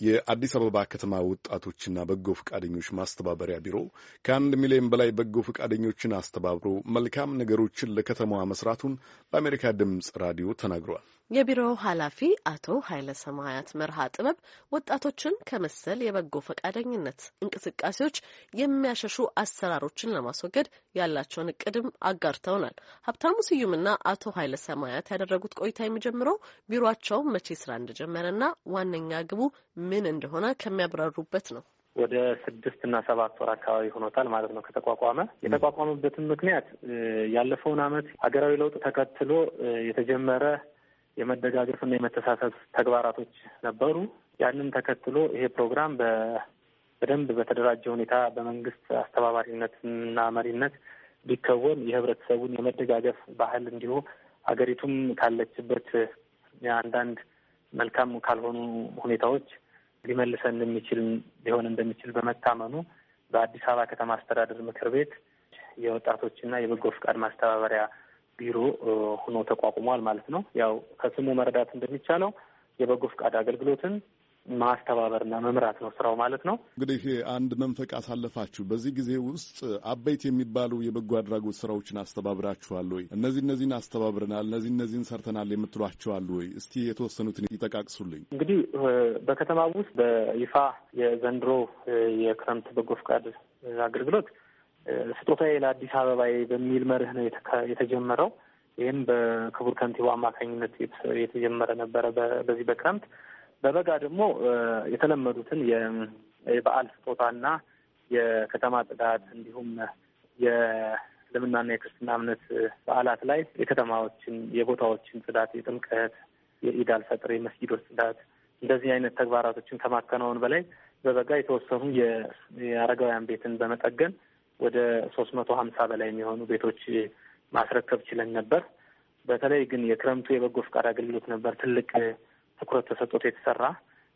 የአዲስ አበባ ከተማ ወጣቶችና በጎ ፈቃደኞች ማስተባበሪያ ቢሮ ከአንድ ሚሊዮን በላይ በጎ ፈቃደኞችን አስተባብሮ መልካም ነገሮችን ለከተማዋ መስራቱን ለአሜሪካ ድምፅ ራዲዮ ተናግረዋል። የቢሮው ኃላፊ አቶ ኃይለ ሰማያት መርሃ ጥበብ ወጣቶችን ከመሰል የበጎ ፈቃደኝነት እንቅስቃሴዎች የሚያሸሹ አሰራሮችን ለማስወገድ ያላቸውን እቅድም አጋርተውናል። ሀብታሙ ስዩምና አቶ ኃይለ ሰማያት ያደረጉት ቆይታ የሚጀምረው ቢሮቸው መቼ ስራ እንደጀመረና ዋነኛ ግቡ ምን እንደሆነ ከሚያብራሩበት ነው። ወደ ስድስት እና ሰባት ወር አካባቢ ሆኖታል ማለት ነው ከተቋቋመ። የተቋቋመበትን ምክንያት ያለፈውን ዓመት ሀገራዊ ለውጥ ተከትሎ የተጀመረ የመደጋገፍና የመተሳሰብ ተግባራቶች ነበሩ። ያንን ተከትሎ ይሄ ፕሮግራም በደንብ በተደራጀ ሁኔታ በመንግስት አስተባባሪነትና መሪነት ቢከወን የህብረተሰቡን የመደጋገፍ ባህል እንዲሁ ሀገሪቱም ካለችበት የአንዳንድ መልካም ካልሆኑ ሁኔታዎች ሊመልሰን እንደሚችል ሊሆን እንደሚችል በመታመኑ በአዲስ አበባ ከተማ አስተዳደር ምክር ቤት የወጣቶችና የበጎ ፍቃድ ማስተባበሪያ ቢሮ ሆኖ ተቋቁሟል ማለት ነው። ያው ከስሙ መረዳት እንደሚቻለው የበጎ ፍቃድ አገልግሎትን ማስተባበርና መምራት ነው ስራው ማለት ነው። እንግዲህ አንድ መንፈቅ አሳለፋችሁ። በዚህ ጊዜ ውስጥ አበይት የሚባሉ የበጎ አድራጎት ስራዎችን አስተባብራችኋል ወይ? እነዚህ እነዚህን አስተባብረናል፣ እነዚህ እነዚህን ሰርተናል የምትሏቸዋሉ ወይ? እስቲ የተወሰኑትን ይጠቃቅሱልኝ። እንግዲህ በከተማ ውስጥ በይፋ የዘንድሮ የክረምት በጎ ፍቃድ አገልግሎት ስጦታዬ ለአዲስ አበባዬ በሚል መርህ ነው የተጀመረው። ይህም በክቡር ከንቲባ አማካኝነት የተጀመረ ነበረ በዚህ በክረምት በበጋ ደግሞ የተለመዱትን የበዓል ስጦታና የከተማ ጽዳት እንዲሁም የእስልምናና የክርስትና እምነት በዓላት ላይ የከተማዎችን የቦታዎችን ጽዳት፣ የጥምቀት፣ የኢድ አልፈጥር፣ የመስጊዶች ጽዳት እንደዚህ አይነት ተግባራቶችን ከማከናወን በላይ በበጋ የተወሰኑ የአረጋውያን ቤትን በመጠገን ወደ ሶስት መቶ ሀምሳ በላይ የሚሆኑ ቤቶች ማስረከብ ችለን ነበር። በተለይ ግን የክረምቱ የበጎ ፍቃድ አገልግሎት ነበር ትልቅ ትኩረት ተሰጥቶት የተሰራ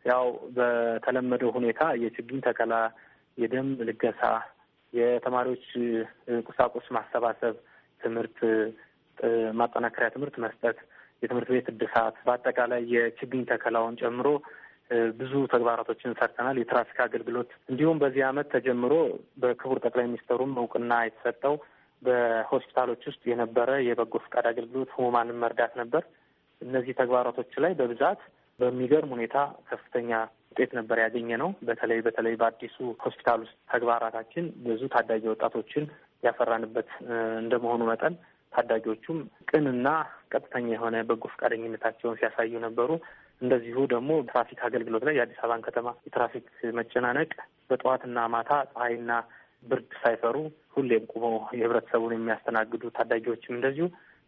ያው በተለመደው ሁኔታ የችግኝ ተከላ፣ የደም ልገሳ፣ የተማሪዎች ቁሳቁስ ማሰባሰብ፣ ትምህርት ማጠናከሪያ ትምህርት መስጠት፣ የትምህርት ቤት እድሳት፣ በአጠቃላይ የችግኝ ተከላውን ጨምሮ ብዙ ተግባራቶችን ሰርተናል። የትራፊክ አገልግሎት እንዲሁም በዚህ ዓመት ተጀምሮ በክቡር ጠቅላይ ሚኒስትሩም እውቅና የተሰጠው በሆስፒታሎች ውስጥ የነበረ የበጎ ፈቃድ አገልግሎት ህሙማንን መርዳት ነበር። እነዚህ ተግባራቶች ላይ በብዛት በሚገርም ሁኔታ ከፍተኛ ውጤት ነበር ያገኘ ነው። በተለይ በተለይ በአዲሱ ሆስፒታል ውስጥ ተግባራታችን ብዙ ታዳጊ ወጣቶችን ያፈራንበት እንደመሆኑ መጠን ታዳጊዎቹም ቅንና ቀጥተኛ የሆነ በጎ ፈቃደኝነታቸውን ሲያሳዩ ነበሩ። እንደዚሁ ደግሞ ትራፊክ አገልግሎት ላይ የአዲስ አበባን ከተማ የትራፊክ መጨናነቅ በጠዋትና ማታ ፀሐይና ብርድ ሳይፈሩ ሁሌም ቁመው የህብረተሰቡን የሚያስተናግዱ ታዳጊዎችም እንደዚሁ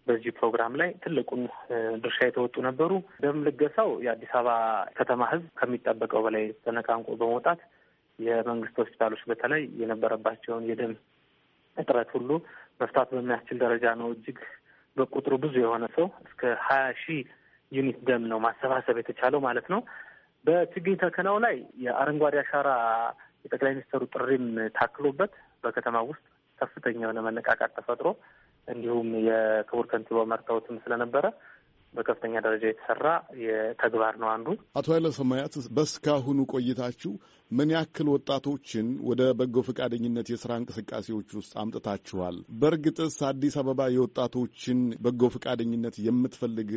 በዚህ ፕሮግራም ላይ ትልቁን ድርሻ የተወጡ ነበሩ። ደም ልገሳው የአዲስ አበባ ከተማ ህዝብ ከሚጠበቀው በላይ ተነቃንቆ በመውጣት የመንግስት ሆስፒታሎች በተለይ የነበረባቸውን የደም እጥረት ሁሉ መፍታት በሚያስችል ደረጃ ነው። እጅግ በቁጥሩ ብዙ የሆነ ሰው እስከ ሀያ ሺህ unit ደም ነው ማሰባሰብ የተቻለው ማለት ነው። በችግኝ ተከላው ላይ የአረንጓዴ አሻራ የጠቅላይ ሚኒስትሩ ጥሪም ታክሎበት በከተማ ውስጥ ከፍተኛ የሆነ መነቃቃት ተፈጥሮ እንዲሁም የክቡር ከንቲባው መርተውትም ስለነበረ በከፍተኛ ደረጃ የተሰራ የተግባር ነው አንዱ። አቶ ኃይለ ሰማያት በስካሁኑ ቆይታችሁ ምን ያክል ወጣቶችን ወደ በጎ ፈቃደኝነት የስራ እንቅስቃሴዎች ውስጥ አምጥታችኋል? በእርግጥስ አዲስ አበባ የወጣቶችን በጎ ፈቃደኝነት የምትፈልግ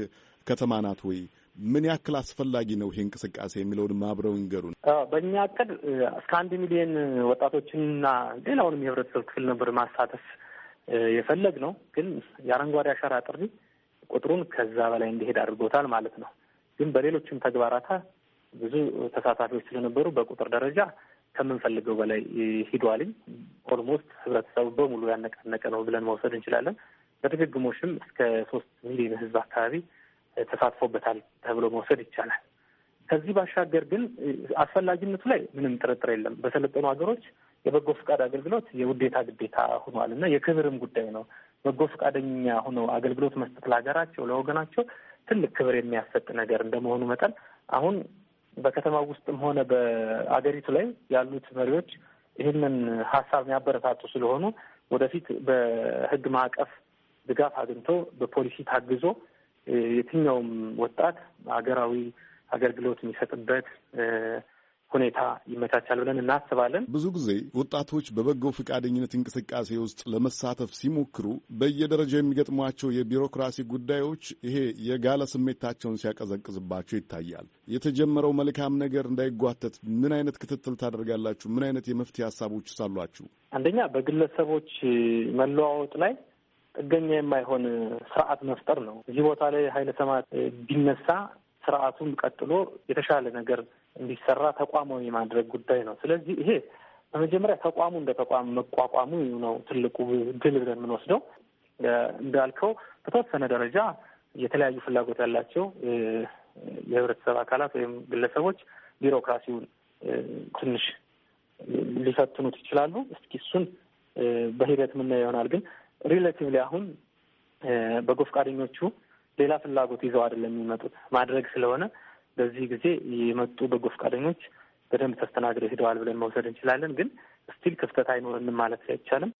ከተማ ናት ወይ? ምን ያክል አስፈላጊ ነው ይሄ እንቅስቃሴ የሚለውን አብረው ይንገሩን። በእኛ እቅድ እስከ አንድ ሚሊዮን ወጣቶችንና ሌላውንም የህብረተሰብ ክፍል ነበር ማሳተፍ የፈለግነው። ግን የአረንጓዴ አሻራ ጥሪ ቁጥሩን ከዛ በላይ እንዲሄድ አድርጎታል ማለት ነው። ግን በሌሎችም ተግባራት ብዙ ተሳታፊዎች ስለነበሩ በቁጥር ደረጃ ከምንፈልገው በላይ ሂዷል። almost ህብረተሰቡ በሙሉ ያነቃነቀ ነው ብለን መውሰድ እንችላለን። በድግግሞሽም እስከ ሶስት ሚሊዮን ህዝብ አካባቢ ተሳትፎበታል ተብሎ መውሰድ ይቻላል። ከዚህ ባሻገር ግን አስፈላጊነቱ ላይ ምንም ጥርጥር የለም። በሰለጠኑ ሀገሮች የበጎ ፈቃድ አገልግሎት የውዴታ ግዴታ ሆኗል እና የክብርም ጉዳይ ነው። በጎ ፈቃደኛ ሆነው አገልግሎት መስጠት ለሀገራቸው ለወገናቸው ትልቅ ክብር የሚያሰጥ ነገር እንደመሆኑ መጠን አሁን በከተማ ውስጥም ሆነ በአገሪቱ ላይ ያሉት መሪዎች ይህንን ሀሳብ የሚያበረታቱ ስለሆኑ ወደፊት በህግ ማዕቀፍ ድጋፍ አግኝቶ በፖሊሲ ታግዞ የትኛውም ወጣት ሀገራዊ አገልግሎት የሚሰጥበት ሁኔታ ይመቻቻል ብለን እናስባለን። ብዙ ጊዜ ወጣቶች በበጎ ፈቃደኝነት እንቅስቃሴ ውስጥ ለመሳተፍ ሲሞክሩ በየደረጃው የሚገጥሟቸው የቢሮክራሲ ጉዳዮች ይሄ የጋለ ስሜታቸውን ሲያቀዘቅዝባቸው ይታያል። የተጀመረው መልካም ነገር እንዳይጓተት ምን አይነት ክትትል ታደርጋላችሁ? ምን አይነት የመፍትሄ ሀሳቦች አሏችሁ? አንደኛ በግለሰቦች መለዋወጥ ላይ ጥገኛ የማይሆን ስርዓት መፍጠር ነው። እዚህ ቦታ ላይ ኃይለ ሰማዕት ቢነሳ ስርዓቱን ቀጥሎ የተሻለ ነገር እንዲሰራ ተቋማዊ የማድረግ ጉዳይ ነው። ስለዚህ ይሄ በመጀመሪያ ተቋሙ እንደ ተቋም መቋቋሙ ነው ትልቁ ድል ብለን የምንወስደው። እንዳልከው በተወሰነ ደረጃ የተለያዩ ፍላጎት ያላቸው የህብረተሰብ አካላት ወይም ግለሰቦች ቢሮክራሲውን ትንሽ ሊፈትኑት ይችላሉ። እስኪ እሱን በሂደት የምናየው ይሆናል። ግን relatively አሁን በጎ ፈቃደኞቹ ሌላ ፍላጎት ይዘው አይደለም የሚመጡት ማድረግ ስለሆነ በዚህ ጊዜ የመጡ በጎ ፈቃደኞች በደንብ ተስተናግደው ሄደዋል ብለን መውሰድ እንችላለን። ግን still ክፍተት አይኖርም ማለት አይቻልም።